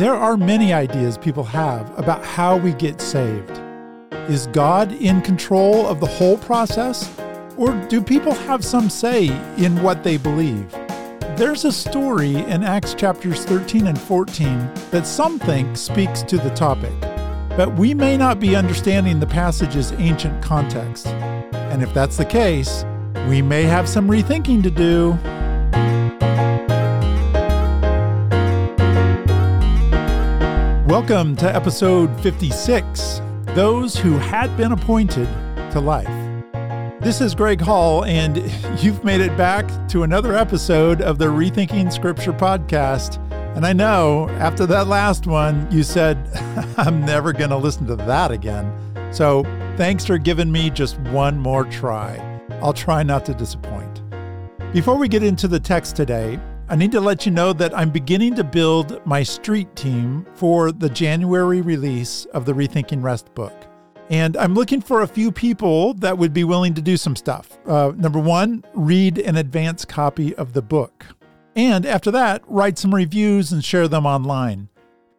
There are many ideas people have about how we get saved. Is God in control of the whole process? Or do people have some say in what they believe? There's a story in Acts chapters 13 and 14 that some think speaks to the topic, but we may not be understanding the passage's ancient context. And if that's the case, we may have some rethinking to do. Welcome to episode 56 Those Who Had Been Appointed to Life. This is Greg Hall, and you've made it back to another episode of the Rethinking Scripture podcast. And I know after that last one, you said, I'm never going to listen to that again. So thanks for giving me just one more try. I'll try not to disappoint. Before we get into the text today, I need to let you know that I'm beginning to build my street team for the January release of the Rethinking Rest book. And I'm looking for a few people that would be willing to do some stuff. Uh, number one, read an advance copy of the book. And after that, write some reviews and share them online.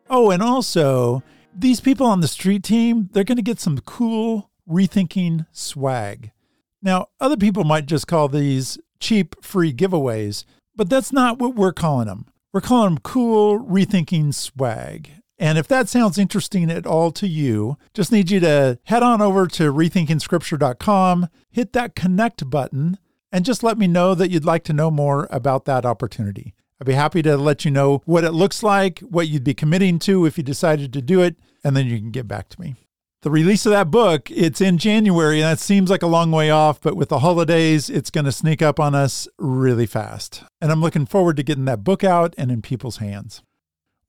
Oh, and also, these people on the street team, they're going to get some cool rethinking swag. Now, other people might just call these cheap free giveaways, but that's not what we're calling them. We're calling them cool rethinking swag. And if that sounds interesting at all to you, just need you to head on over to rethinkingscripture.com, hit that connect button, and just let me know that you'd like to know more about that opportunity. I'd be happy to let you know what it looks like, what you'd be committing to if you decided to do it, and then you can get back to me the release of that book, it's in January, and that seems like a long way off, but with the holidays, it's going to sneak up on us really fast. And I'm looking forward to getting that book out and in people's hands.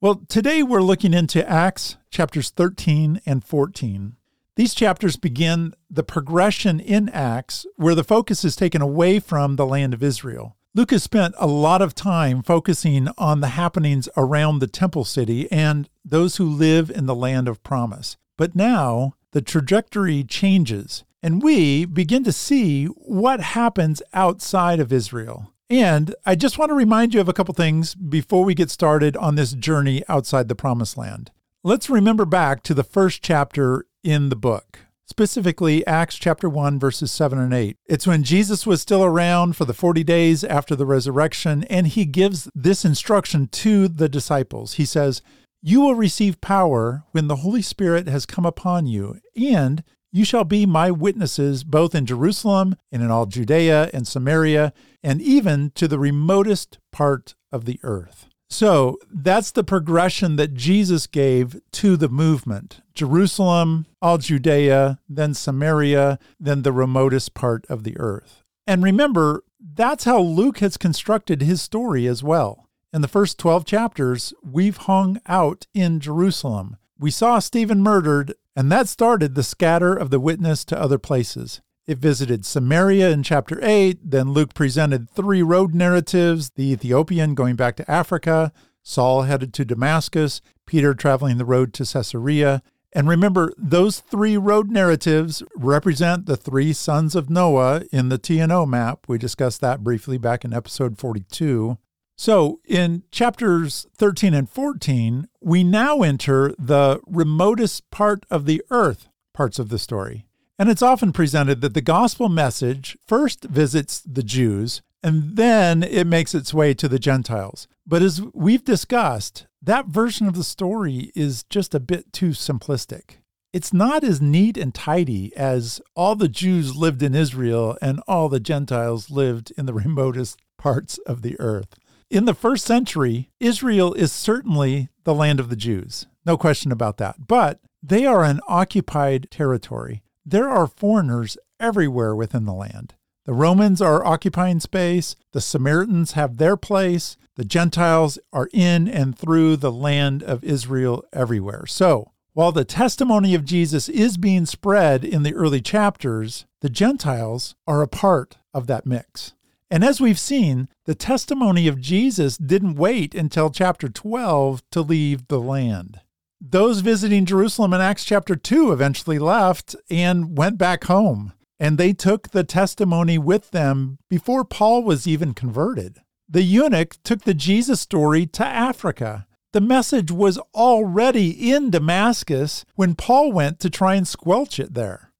Well, today we're looking into Acts chapters 13 and 14. These chapters begin the progression in Acts where the focus is taken away from the land of Israel. Luke has spent a lot of time focusing on the happenings around the temple city and those who live in the land of promise. But now the trajectory changes, and we begin to see what happens outside of Israel. And I just want to remind you of a couple things before we get started on this journey outside the promised land. Let's remember back to the first chapter in the book, specifically Acts chapter 1, verses 7 and 8. It's when Jesus was still around for the 40 days after the resurrection, and he gives this instruction to the disciples. He says, you will receive power when the Holy Spirit has come upon you, and you shall be my witnesses both in Jerusalem and in all Judea and Samaria, and even to the remotest part of the earth. So that's the progression that Jesus gave to the movement Jerusalem, all Judea, then Samaria, then the remotest part of the earth. And remember, that's how Luke has constructed his story as well. In the first 12 chapters, we've hung out in Jerusalem. We saw Stephen murdered, and that started the scatter of the witness to other places. It visited Samaria in chapter 8. Then Luke presented three road narratives the Ethiopian going back to Africa, Saul headed to Damascus, Peter traveling the road to Caesarea. And remember, those three road narratives represent the three sons of Noah in the T and O map. We discussed that briefly back in episode 42. So, in chapters 13 and 14, we now enter the remotest part of the earth parts of the story. And it's often presented that the gospel message first visits the Jews and then it makes its way to the Gentiles. But as we've discussed, that version of the story is just a bit too simplistic. It's not as neat and tidy as all the Jews lived in Israel and all the Gentiles lived in the remotest parts of the earth. In the first century, Israel is certainly the land of the Jews, no question about that. But they are an occupied territory. There are foreigners everywhere within the land. The Romans are occupying space, the Samaritans have their place, the Gentiles are in and through the land of Israel everywhere. So, while the testimony of Jesus is being spread in the early chapters, the Gentiles are a part of that mix. And as we've seen, the testimony of Jesus didn't wait until chapter 12 to leave the land. Those visiting Jerusalem in Acts chapter 2 eventually left and went back home, and they took the testimony with them before Paul was even converted. The eunuch took the Jesus story to Africa. The message was already in Damascus when Paul went to try and squelch it there.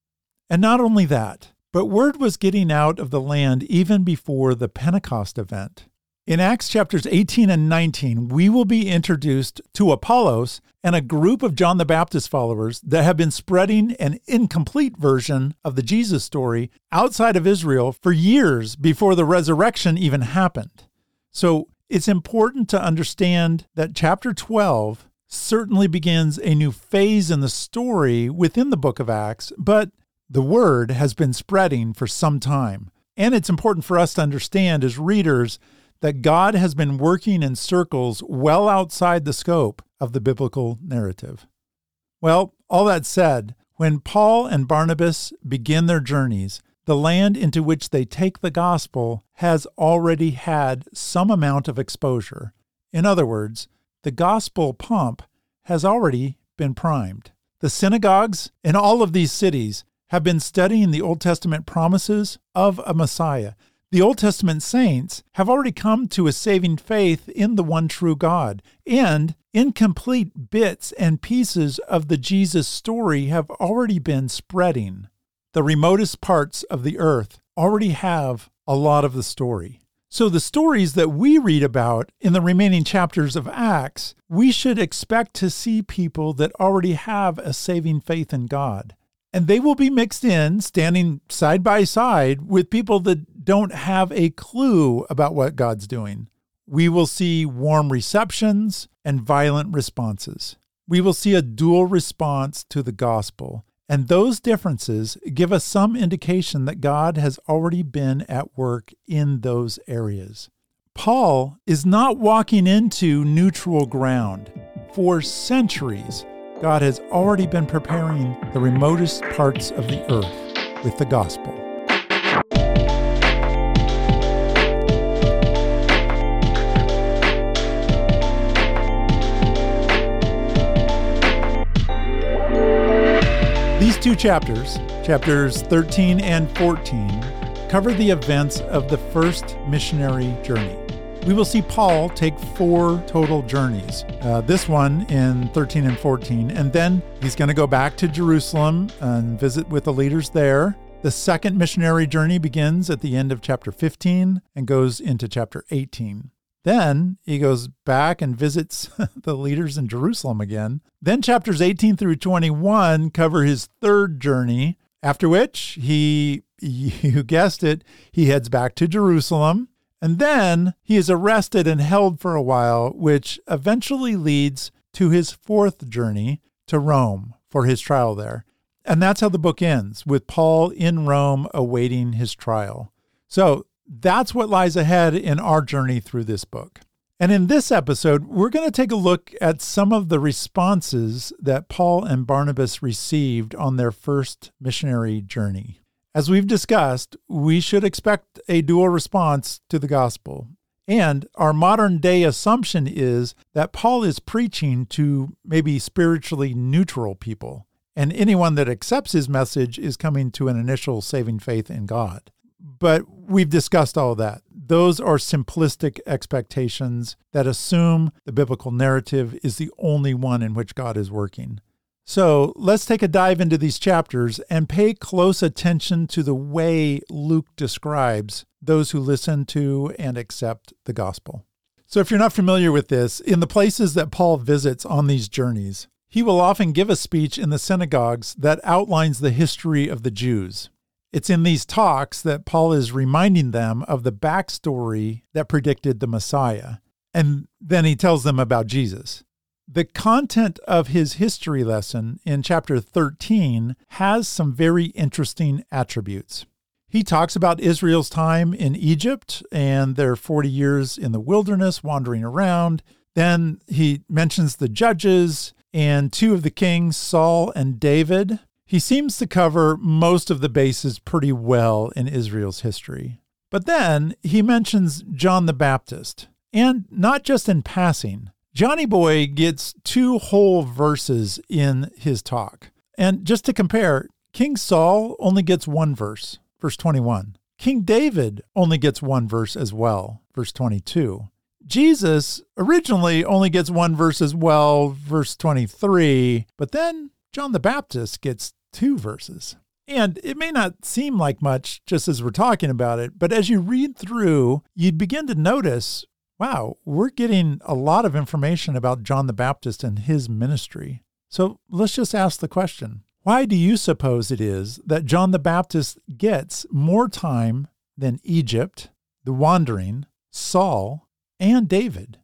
And not only that, but word was getting out of the land even before the Pentecost event. In Acts chapters 18 and 19, we will be introduced to Apollos and a group of John the Baptist followers that have been spreading an incomplete version of the Jesus story outside of Israel for years before the resurrection even happened. So it's important to understand that chapter 12 certainly begins a new phase in the story within the book of Acts, but the word has been spreading for some time. And it's important for us to understand as readers that God has been working in circles well outside the scope of the biblical narrative. Well, all that said, when Paul and Barnabas begin their journeys, the land into which they take the gospel has already had some amount of exposure. In other words, the gospel pump has already been primed. The synagogues in all of these cities have been studying the Old Testament promises of a Messiah the Old Testament saints have already come to a saving faith in the one true God, and incomplete bits and pieces of the Jesus story have already been spreading. The remotest parts of the earth already have a lot of the story. So, the stories that we read about in the remaining chapters of Acts, we should expect to see people that already have a saving faith in God. And they will be mixed in, standing side by side with people that don't have a clue about what God's doing. We will see warm receptions and violent responses. We will see a dual response to the gospel. And those differences give us some indication that God has already been at work in those areas. Paul is not walking into neutral ground. For centuries, God has already been preparing the remotest parts of the earth with the gospel. These two chapters, chapters 13 and 14, cover the events of the first missionary journey. We will see Paul take four total journeys. Uh, this one in 13 and 14, and then he's going to go back to Jerusalem and visit with the leaders there. The second missionary journey begins at the end of chapter 15 and goes into chapter 18. Then he goes back and visits the leaders in Jerusalem again. Then chapters 18 through 21 cover his third journey, after which he, you guessed it, he heads back to Jerusalem. And then he is arrested and held for a while, which eventually leads to his fourth journey to Rome for his trial there. And that's how the book ends, with Paul in Rome awaiting his trial. So that's what lies ahead in our journey through this book. And in this episode, we're going to take a look at some of the responses that Paul and Barnabas received on their first missionary journey. As we've discussed, we should expect a dual response to the gospel. And our modern day assumption is that Paul is preaching to maybe spiritually neutral people, and anyone that accepts his message is coming to an initial saving faith in God. But we've discussed all that. Those are simplistic expectations that assume the biblical narrative is the only one in which God is working. So let's take a dive into these chapters and pay close attention to the way Luke describes those who listen to and accept the gospel. So, if you're not familiar with this, in the places that Paul visits on these journeys, he will often give a speech in the synagogues that outlines the history of the Jews. It's in these talks that Paul is reminding them of the backstory that predicted the Messiah. And then he tells them about Jesus. The content of his history lesson in chapter 13 has some very interesting attributes. He talks about Israel's time in Egypt and their 40 years in the wilderness wandering around. Then he mentions the judges and two of the kings, Saul and David, he seems to cover most of the bases pretty well in Israel's history. But then he mentions John the Baptist, and not just in passing. Johnny Boy gets two whole verses in his talk. And just to compare, King Saul only gets one verse, verse 21. King David only gets one verse as well, verse 22. Jesus originally only gets one verse as well, verse 23, but then John the Baptist gets two verses. And it may not seem like much just as we're talking about it, but as you read through, you'd begin to notice wow, we're getting a lot of information about John the Baptist and his ministry. So let's just ask the question why do you suppose it is that John the Baptist gets more time than Egypt, the wandering, Saul, and David?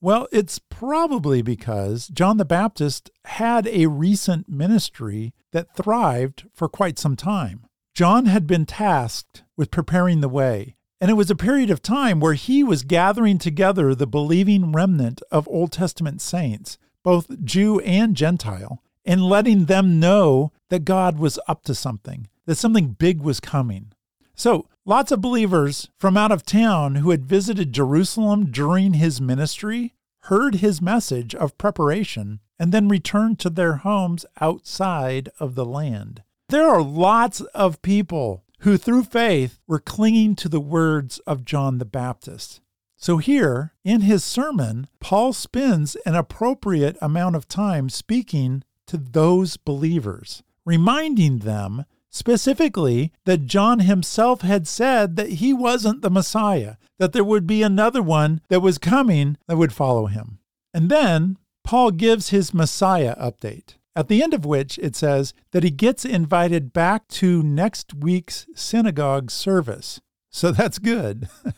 Well, it's probably because John the Baptist had a recent ministry that thrived for quite some time. John had been tasked with preparing the way, and it was a period of time where he was gathering together the believing remnant of Old Testament saints, both Jew and Gentile, and letting them know that God was up to something, that something big was coming. So, lots of believers from out of town who had visited Jerusalem during his ministry heard his message of preparation and then returned to their homes outside of the land. There are lots of people who, through faith, were clinging to the words of John the Baptist. So, here in his sermon, Paul spends an appropriate amount of time speaking to those believers, reminding them specifically that John himself had said that he wasn't the Messiah, that there would be another one that was coming that would follow him. And then Paul gives his Messiah update, at the end of which it says that he gets invited back to next week's synagogue service. So that's good.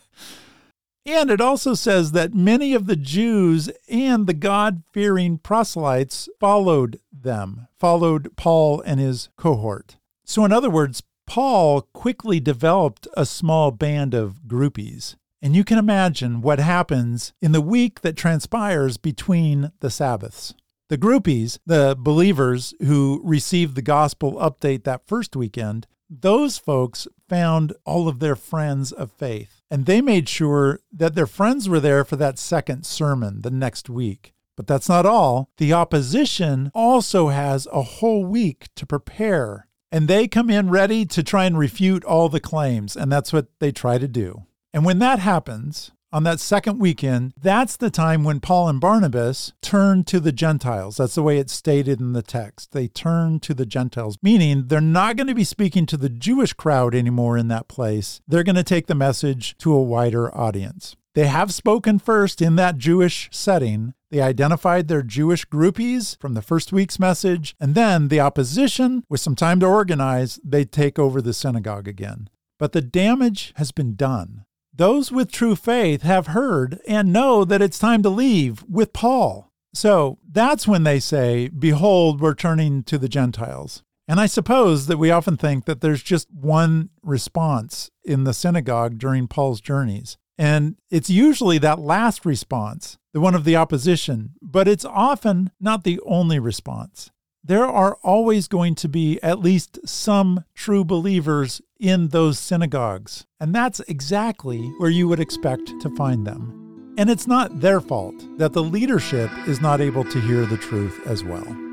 And it also says that many of the Jews and the God fearing proselytes followed them, followed Paul and his cohort. So, in other words, Paul quickly developed a small band of groupies. And you can imagine what happens in the week that transpires between the Sabbaths. The groupies, the believers who received the gospel update that first weekend, those folks found all of their friends of faith. And they made sure that their friends were there for that second sermon the next week. But that's not all. The opposition also has a whole week to prepare. And they come in ready to try and refute all the claims. And that's what they try to do. And when that happens, on that second weekend, that's the time when Paul and Barnabas turned to the Gentiles. That's the way it's stated in the text. They turned to the Gentiles, meaning they're not going to be speaking to the Jewish crowd anymore in that place. They're going to take the message to a wider audience. They have spoken first in that Jewish setting. They identified their Jewish groupies from the first week's message, and then the opposition, with some time to organize, they take over the synagogue again. But the damage has been done. Those with true faith have heard and know that it's time to leave with Paul. So that's when they say, Behold, we're turning to the Gentiles. And I suppose that we often think that there's just one response in the synagogue during Paul's journeys. And it's usually that last response, the one of the opposition, but it's often not the only response there are always going to be at least some true believers in those synagogues. And that's exactly where you would expect to find them. And it's not their fault that the leadership is not able to hear the truth as well.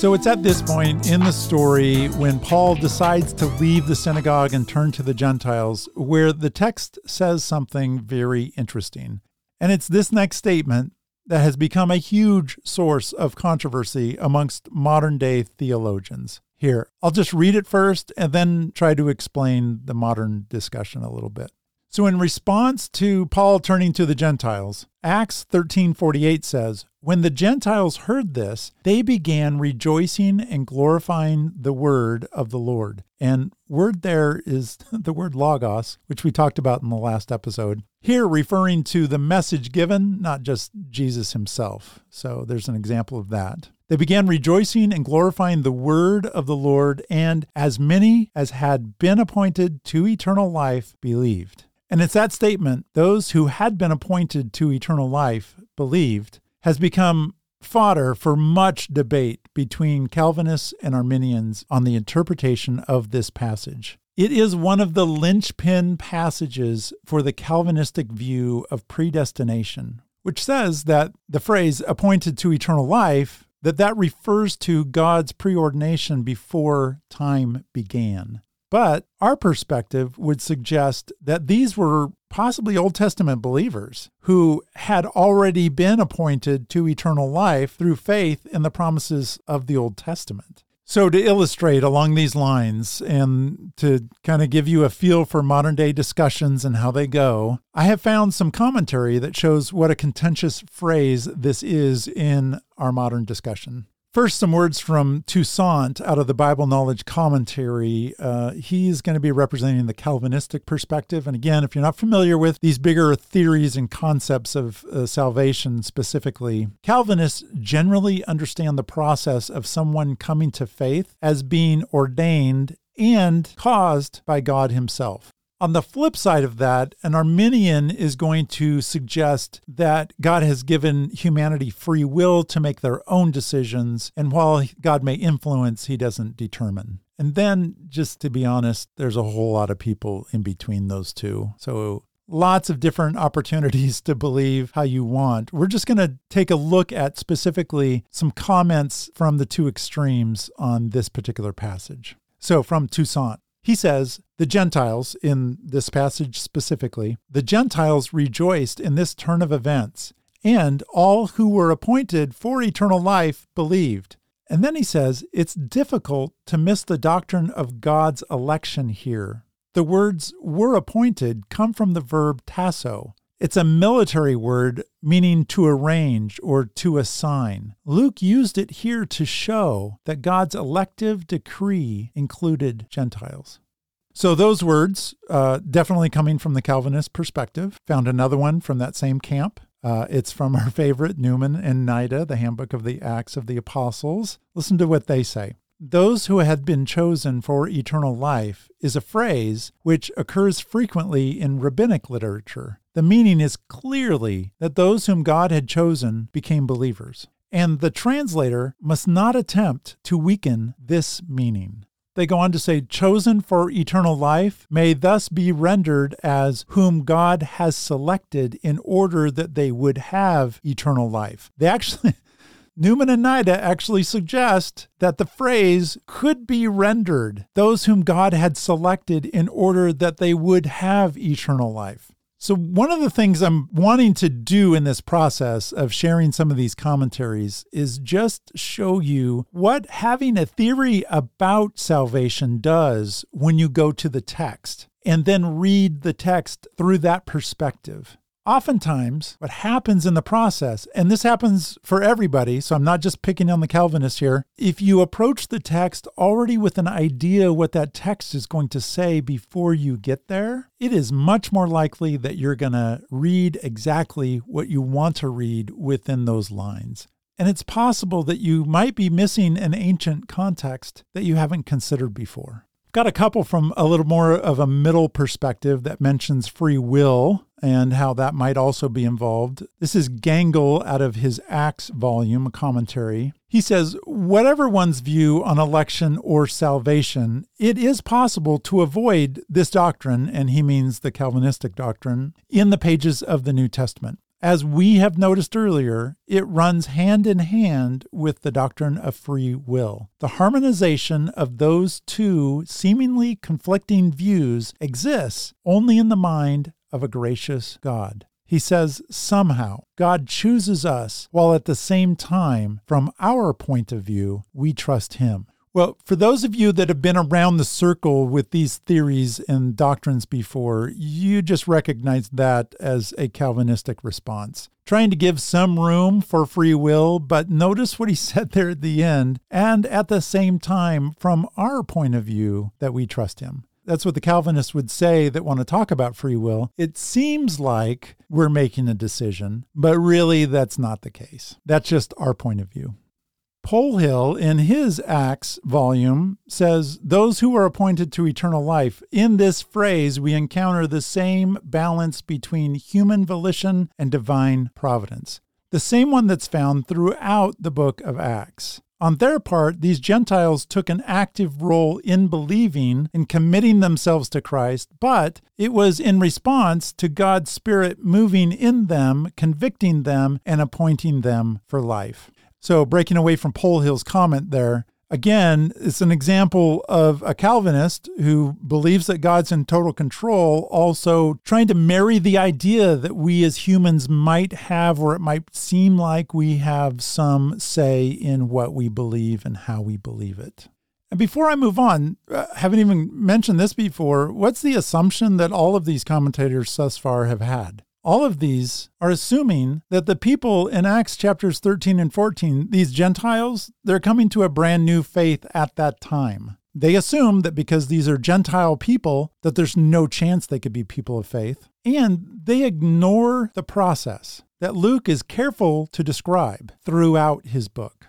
So it's at this point in the story when Paul decides to leave the synagogue and turn to the Gentiles, where the text says something very interesting. And it's this next statement that has become a huge source of controversy amongst modern day theologians. Here, I'll just read it first and then try to explain the modern discussion a little bit. So in response to Paul turning to the Gentiles, Acts 13:48 says, "When the Gentiles heard this, they began rejoicing and glorifying the word of the Lord." And word there is the word logos, which we talked about in the last episode. Here referring to the message given, not just Jesus himself. So there's an example of that. They began rejoicing and glorifying the word of the Lord, and as many as had been appointed to eternal life believed. And it's that statement, those who had been appointed to eternal life believed, has become fodder for much debate between Calvinists and Arminians on the interpretation of this passage. It is one of the linchpin passages for the Calvinistic view of predestination, which says that the phrase appointed to eternal life that that refers to God's preordination before time began. But our perspective would suggest that these were possibly Old Testament believers who had already been appointed to eternal life through faith in the promises of the Old Testament. So, to illustrate along these lines and to kind of give you a feel for modern day discussions and how they go, I have found some commentary that shows what a contentious phrase this is in our modern discussion. First, some words from Toussaint out of the Bible Knowledge Commentary. Uh, he's going to be representing the Calvinistic perspective. And again, if you're not familiar with these bigger theories and concepts of uh, salvation specifically, Calvinists generally understand the process of someone coming to faith as being ordained and caused by God Himself. On the flip side of that, an Arminian is going to suggest that God has given humanity free will to make their own decisions, and while God may influence, he doesn't determine. And then, just to be honest, there's a whole lot of people in between those two. So, lots of different opportunities to believe how you want. We're just going to take a look at specifically some comments from the two extremes on this particular passage. So, from Toussaint. He says, the Gentiles, in this passage specifically, the Gentiles rejoiced in this turn of events, and all who were appointed for eternal life believed. And then he says, it's difficult to miss the doctrine of God's election here. The words were appointed come from the verb tasso, it's a military word meaning to arrange or to assign. Luke used it here to show that God's elective decree included Gentiles. So, those words, uh, definitely coming from the Calvinist perspective, found another one from that same camp. Uh, it's from our favorite Newman and Nida, the Handbook of the Acts of the Apostles. Listen to what they say those who had been chosen for eternal life is a phrase which occurs frequently in rabbinic literature. The meaning is clearly that those whom God had chosen became believers, and the translator must not attempt to weaken this meaning. They go on to say, chosen for eternal life may thus be rendered as whom God has selected in order that they would have eternal life. They actually. Newman and Nida actually suggest that the phrase could be rendered those whom God had selected in order that they would have eternal life. So, one of the things I'm wanting to do in this process of sharing some of these commentaries is just show you what having a theory about salvation does when you go to the text and then read the text through that perspective. Oftentimes, what happens in the process, and this happens for everybody, so I'm not just picking on the Calvinists here, if you approach the text already with an idea what that text is going to say before you get there, it is much more likely that you're going to read exactly what you want to read within those lines. And it's possible that you might be missing an ancient context that you haven't considered before. Got a couple from a little more of a middle perspective that mentions free will and how that might also be involved. This is Gangel out of his Acts volume, commentary. He says, whatever one's view on election or salvation, it is possible to avoid this doctrine, and he means the Calvinistic doctrine, in the pages of the New Testament. As we have noticed earlier, it runs hand in hand with the doctrine of free will. The harmonization of those two seemingly conflicting views exists only in the mind of a gracious God. He says, somehow, God chooses us while at the same time, from our point of view, we trust Him. Well, for those of you that have been around the circle with these theories and doctrines before, you just recognize that as a Calvinistic response. Trying to give some room for free will, but notice what he said there at the end, and at the same time, from our point of view, that we trust him. That's what the Calvinists would say that want to talk about free will. It seems like we're making a decision, but really that's not the case. That's just our point of view. Polhill, in his Acts volume, says, Those who are appointed to eternal life. In this phrase, we encounter the same balance between human volition and divine providence, the same one that's found throughout the book of Acts. On their part, these Gentiles took an active role in believing and committing themselves to Christ, but it was in response to God's Spirit moving in them, convicting them, and appointing them for life. So, breaking away from Polhill's comment there, Again, it's an example of a Calvinist who believes that God's in total control, also trying to marry the idea that we as humans might have, or it might seem like we have some say in what we believe and how we believe it. And before I move on, I uh, haven't even mentioned this before. What's the assumption that all of these commentators thus far have had? All of these are assuming that the people in Acts chapters 13 and 14, these Gentiles, they're coming to a brand new faith at that time. They assume that because these are Gentile people, that there's no chance they could be people of faith. And they ignore the process that Luke is careful to describe throughout his book.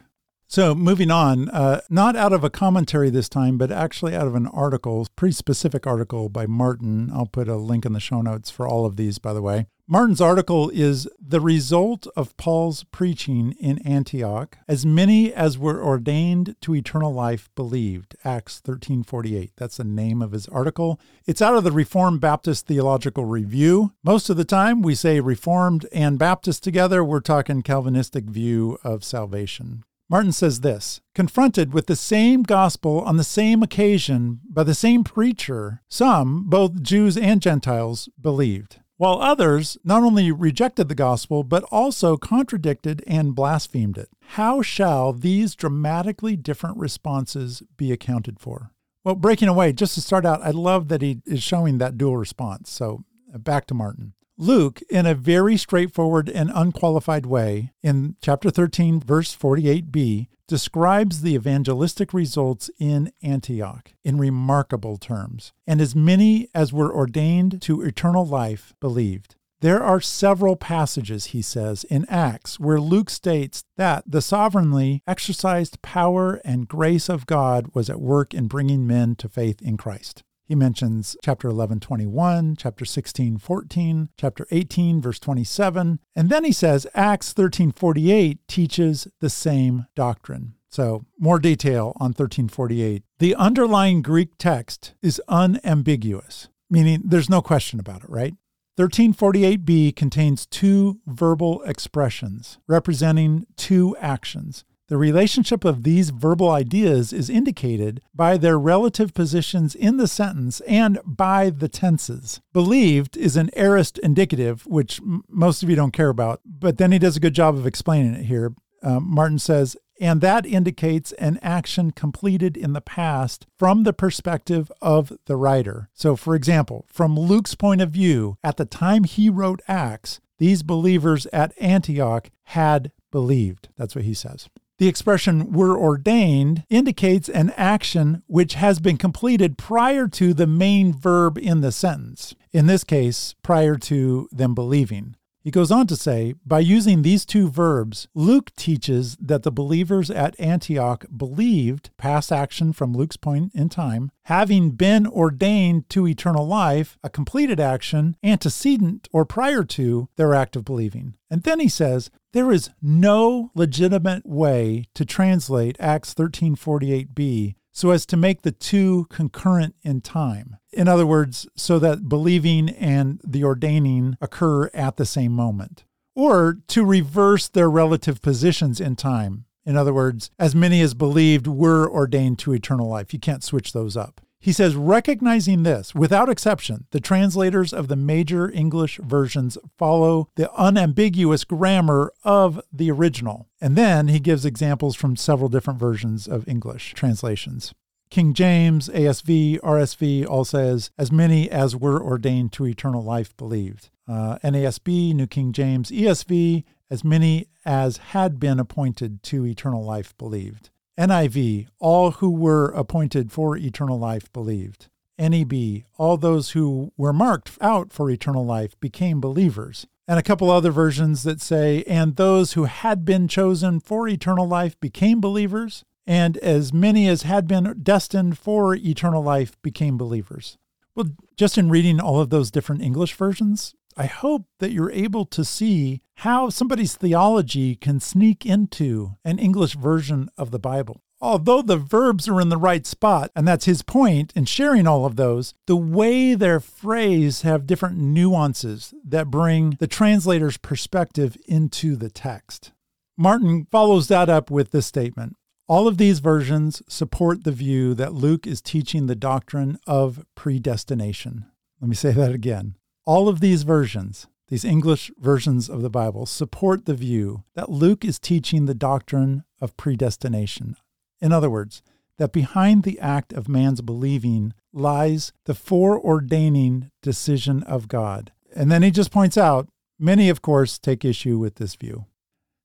So, moving on, uh, not out of a commentary this time, but actually out of an article, pretty specific article by Martin. I'll put a link in the show notes for all of these, by the way. Martin's article is the result of Paul's preaching in Antioch. As many as were ordained to eternal life believed. Acts 13:48. That's the name of his article. It's out of the Reformed Baptist Theological Review. Most of the time we say Reformed and Baptist together, we're talking Calvinistic view of salvation. Martin says this Confronted with the same gospel on the same occasion by the same preacher, some, both Jews and Gentiles, believed, while others not only rejected the gospel, but also contradicted and blasphemed it. How shall these dramatically different responses be accounted for? Well, breaking away, just to start out, I love that he is showing that dual response. So uh, back to Martin. Luke, in a very straightforward and unqualified way, in chapter 13, verse 48b, describes the evangelistic results in Antioch in remarkable terms. And as many as were ordained to eternal life believed. There are several passages, he says, in Acts where Luke states that the sovereignly exercised power and grace of God was at work in bringing men to faith in Christ. He mentions chapter 11, 21, chapter 16, 14, chapter 18, verse 27. And then he says Acts 13, 48 teaches the same doctrine. So, more detail on 1348. The underlying Greek text is unambiguous, meaning there's no question about it, right? 1348b contains two verbal expressions representing two actions the relationship of these verbal ideas is indicated by their relative positions in the sentence and by the tenses. Believed is an aorist indicative, which m- most of you don't care about, but then he does a good job of explaining it here. Uh, Martin says, and that indicates an action completed in the past from the perspective of the writer. So, for example, from Luke's point of view, at the time he wrote Acts, these believers at Antioch had believed. That's what he says. The expression were ordained indicates an action which has been completed prior to the main verb in the sentence, in this case, prior to them believing. He goes on to say, by using these two verbs, Luke teaches that the believers at Antioch believed, past action from Luke's point in time, having been ordained to eternal life, a completed action, antecedent or prior to their act of believing. And then he says, there is no legitimate way to translate Acts 1348b so as to make the two concurrent in time. In other words, so that believing and the ordaining occur at the same moment. Or to reverse their relative positions in time. In other words, as many as believed were ordained to eternal life. You can't switch those up. He says, recognizing this, without exception, the translators of the major English versions follow the unambiguous grammar of the original. And then he gives examples from several different versions of English translations. King James, ASV, RSV all says, as many as were ordained to eternal life believed. Uh, NASB, New King James, ESV, as many as had been appointed to eternal life believed. NIV, all who were appointed for eternal life believed. NEB, all those who were marked out for eternal life became believers. And a couple other versions that say, and those who had been chosen for eternal life became believers, and as many as had been destined for eternal life became believers. Well, just in reading all of those different English versions, I hope that you're able to see how somebody's theology can sneak into an English version of the Bible. Although the verbs are in the right spot, and that's his point in sharing all of those, the way they're phrased have different nuances that bring the translator's perspective into the text. Martin follows that up with this statement all of these versions support the view that Luke is teaching the doctrine of predestination. Let me say that again. All of these versions, these English versions of the Bible, support the view that Luke is teaching the doctrine of predestination. In other words, that behind the act of man's believing lies the foreordaining decision of God. And then he just points out many, of course, take issue with this view.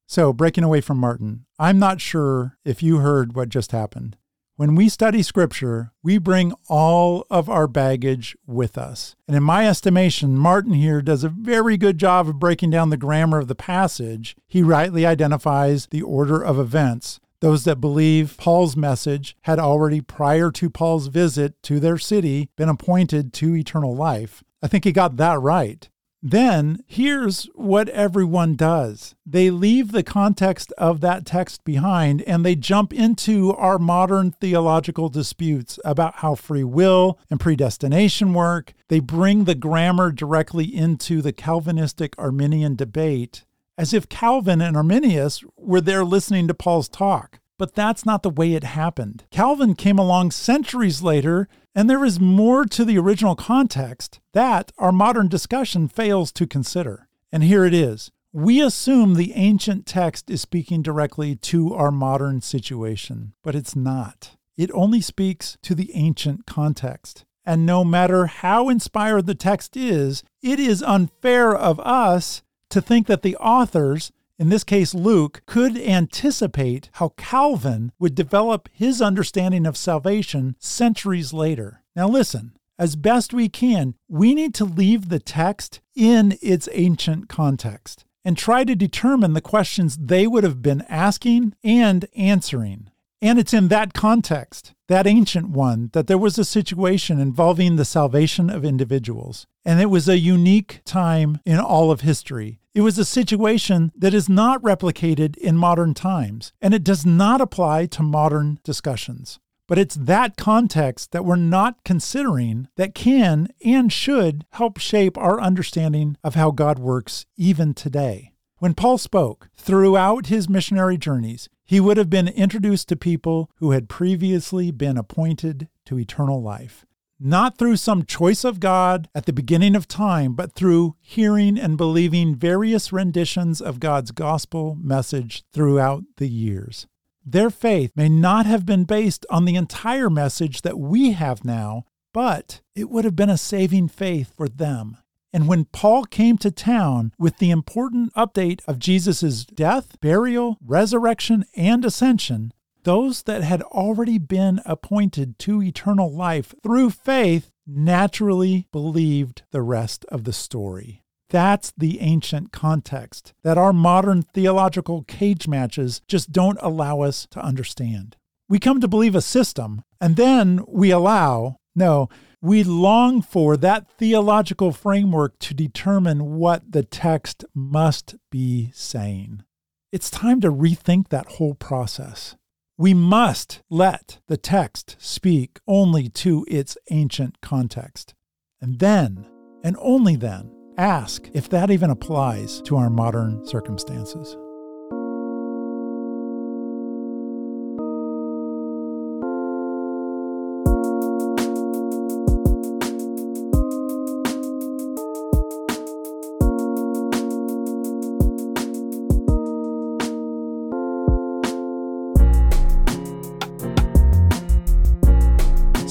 So, breaking away from Martin, I'm not sure if you heard what just happened. When we study scripture, we bring all of our baggage with us. And in my estimation, Martin here does a very good job of breaking down the grammar of the passage. He rightly identifies the order of events. Those that believe Paul's message had already, prior to Paul's visit to their city, been appointed to eternal life. I think he got that right. Then here's what everyone does they leave the context of that text behind and they jump into our modern theological disputes about how free will and predestination work. They bring the grammar directly into the Calvinistic Arminian debate as if Calvin and Arminius were there listening to Paul's talk. But that's not the way it happened. Calvin came along centuries later, and there is more to the original context that our modern discussion fails to consider. And here it is. We assume the ancient text is speaking directly to our modern situation, but it's not. It only speaks to the ancient context. And no matter how inspired the text is, it is unfair of us to think that the authors in this case, Luke, could anticipate how Calvin would develop his understanding of salvation centuries later. Now, listen, as best we can, we need to leave the text in its ancient context and try to determine the questions they would have been asking and answering. And it's in that context, that ancient one, that there was a situation involving the salvation of individuals. And it was a unique time in all of history. It was a situation that is not replicated in modern times, and it does not apply to modern discussions. But it's that context that we're not considering that can and should help shape our understanding of how God works even today. When Paul spoke throughout his missionary journeys, he would have been introduced to people who had previously been appointed to eternal life not through some choice of God at the beginning of time, but through hearing and believing various renditions of God's gospel message throughout the years. Their faith may not have been based on the entire message that we have now, but it would have been a saving faith for them. And when Paul came to town with the important update of Jesus' death, burial, resurrection, and ascension, those that had already been appointed to eternal life through faith naturally believed the rest of the story. That's the ancient context that our modern theological cage matches just don't allow us to understand. We come to believe a system, and then we allow, no, we long for that theological framework to determine what the text must be saying. It's time to rethink that whole process. We must let the text speak only to its ancient context. And then, and only then, ask if that even applies to our modern circumstances.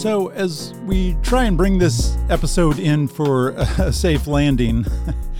So, as we try and bring this episode in for a safe landing,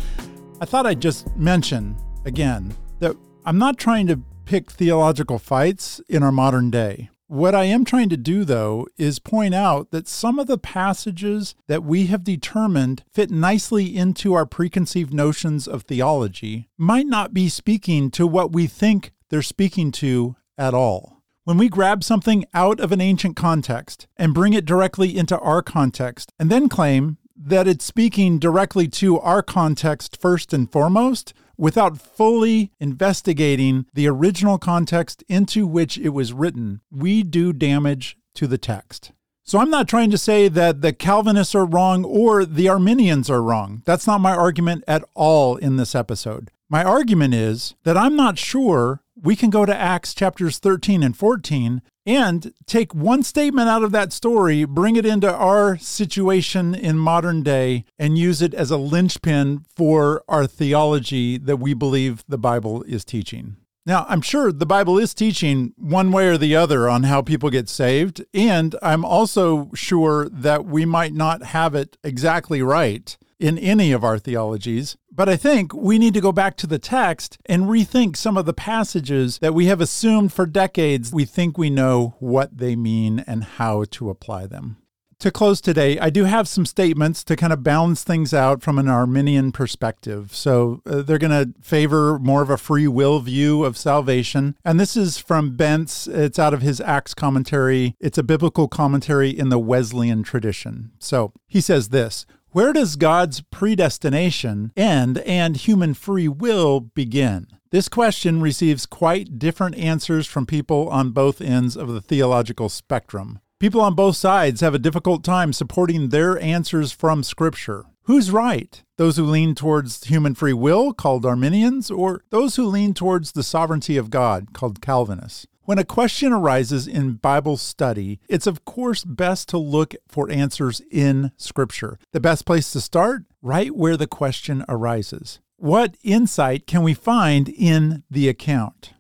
I thought I'd just mention again that I'm not trying to pick theological fights in our modern day. What I am trying to do, though, is point out that some of the passages that we have determined fit nicely into our preconceived notions of theology might not be speaking to what we think they're speaking to at all. When we grab something out of an ancient context and bring it directly into our context, and then claim that it's speaking directly to our context first and foremost without fully investigating the original context into which it was written, we do damage to the text. So I'm not trying to say that the Calvinists are wrong or the Arminians are wrong. That's not my argument at all in this episode. My argument is that I'm not sure we can go to Acts chapters 13 and 14 and take one statement out of that story, bring it into our situation in modern day, and use it as a linchpin for our theology that we believe the Bible is teaching. Now, I'm sure the Bible is teaching one way or the other on how people get saved, and I'm also sure that we might not have it exactly right in any of our theologies. But I think we need to go back to the text and rethink some of the passages that we have assumed for decades we think we know what they mean and how to apply them to close today, I do have some statements to kind of balance things out from an Arminian perspective. So uh, they're going to favor more of a free will view of salvation. And this is from Bentz. It's out of his Acts commentary. It's a biblical commentary in the Wesleyan tradition. So he says this Where does God's predestination end and human free will begin? This question receives quite different answers from people on both ends of the theological spectrum. People on both sides have a difficult time supporting their answers from Scripture. Who's right? Those who lean towards human free will, called Arminians, or those who lean towards the sovereignty of God, called Calvinists? When a question arises in Bible study, it's of course best to look for answers in Scripture. The best place to start? Right where the question arises. What insight can we find in the account?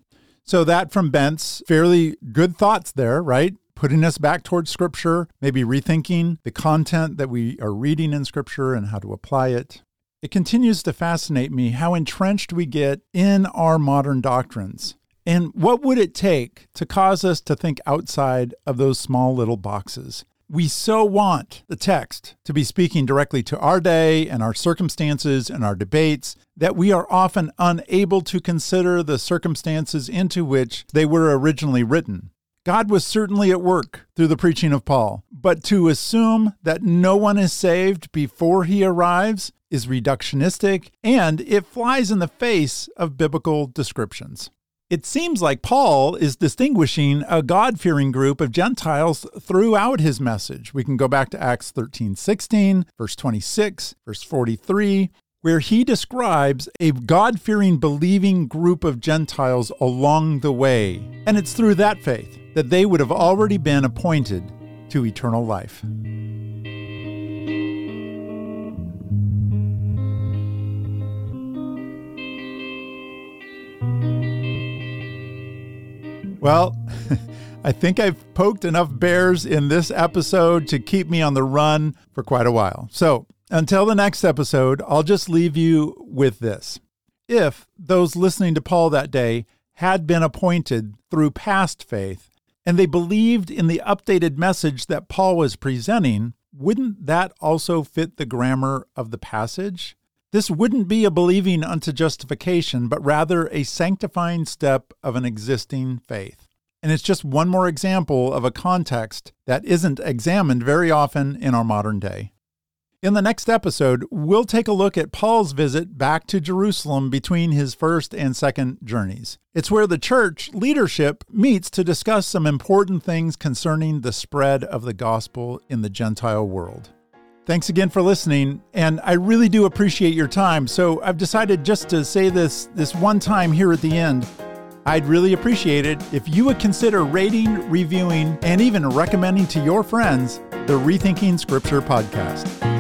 So, that from Bentz, fairly good thoughts there, right? putting us back towards Scripture, maybe rethinking the content that we are reading in Scripture and how to apply it. It continues to fascinate me how entrenched we get in our modern doctrines. And what would it take to cause us to think outside of those small little boxes? We so want the text to be speaking directly to our day and our circumstances and our debates that we are often unable to consider the circumstances into which they were originally written. God was certainly at work through the preaching of Paul, but to assume that no one is saved before he arrives is reductionistic and it flies in the face of biblical descriptions. It seems like Paul is distinguishing a God fearing group of Gentiles throughout his message. We can go back to Acts 13 16, verse 26, verse 43, where he describes a God fearing, believing group of Gentiles along the way. And it's through that faith that they would have already been appointed to eternal life. Well, I think I've poked enough bears in this episode to keep me on the run for quite a while. So, until the next episode, I'll just leave you with this. If those listening to Paul that day had been appointed through past faith, and they believed in the updated message that Paul was presenting, wouldn't that also fit the grammar of the passage? This wouldn't be a believing unto justification, but rather a sanctifying step of an existing faith. And it's just one more example of a context that isn't examined very often in our modern day. In the next episode, we'll take a look at Paul's visit back to Jerusalem between his first and second journeys. It's where the church leadership meets to discuss some important things concerning the spread of the gospel in the Gentile world. Thanks again for listening, and I really do appreciate your time. So I've decided just to say this this one time here at the end. I'd really appreciate it if you would consider rating, reviewing, and even recommending to your friends the Rethinking Scripture podcast.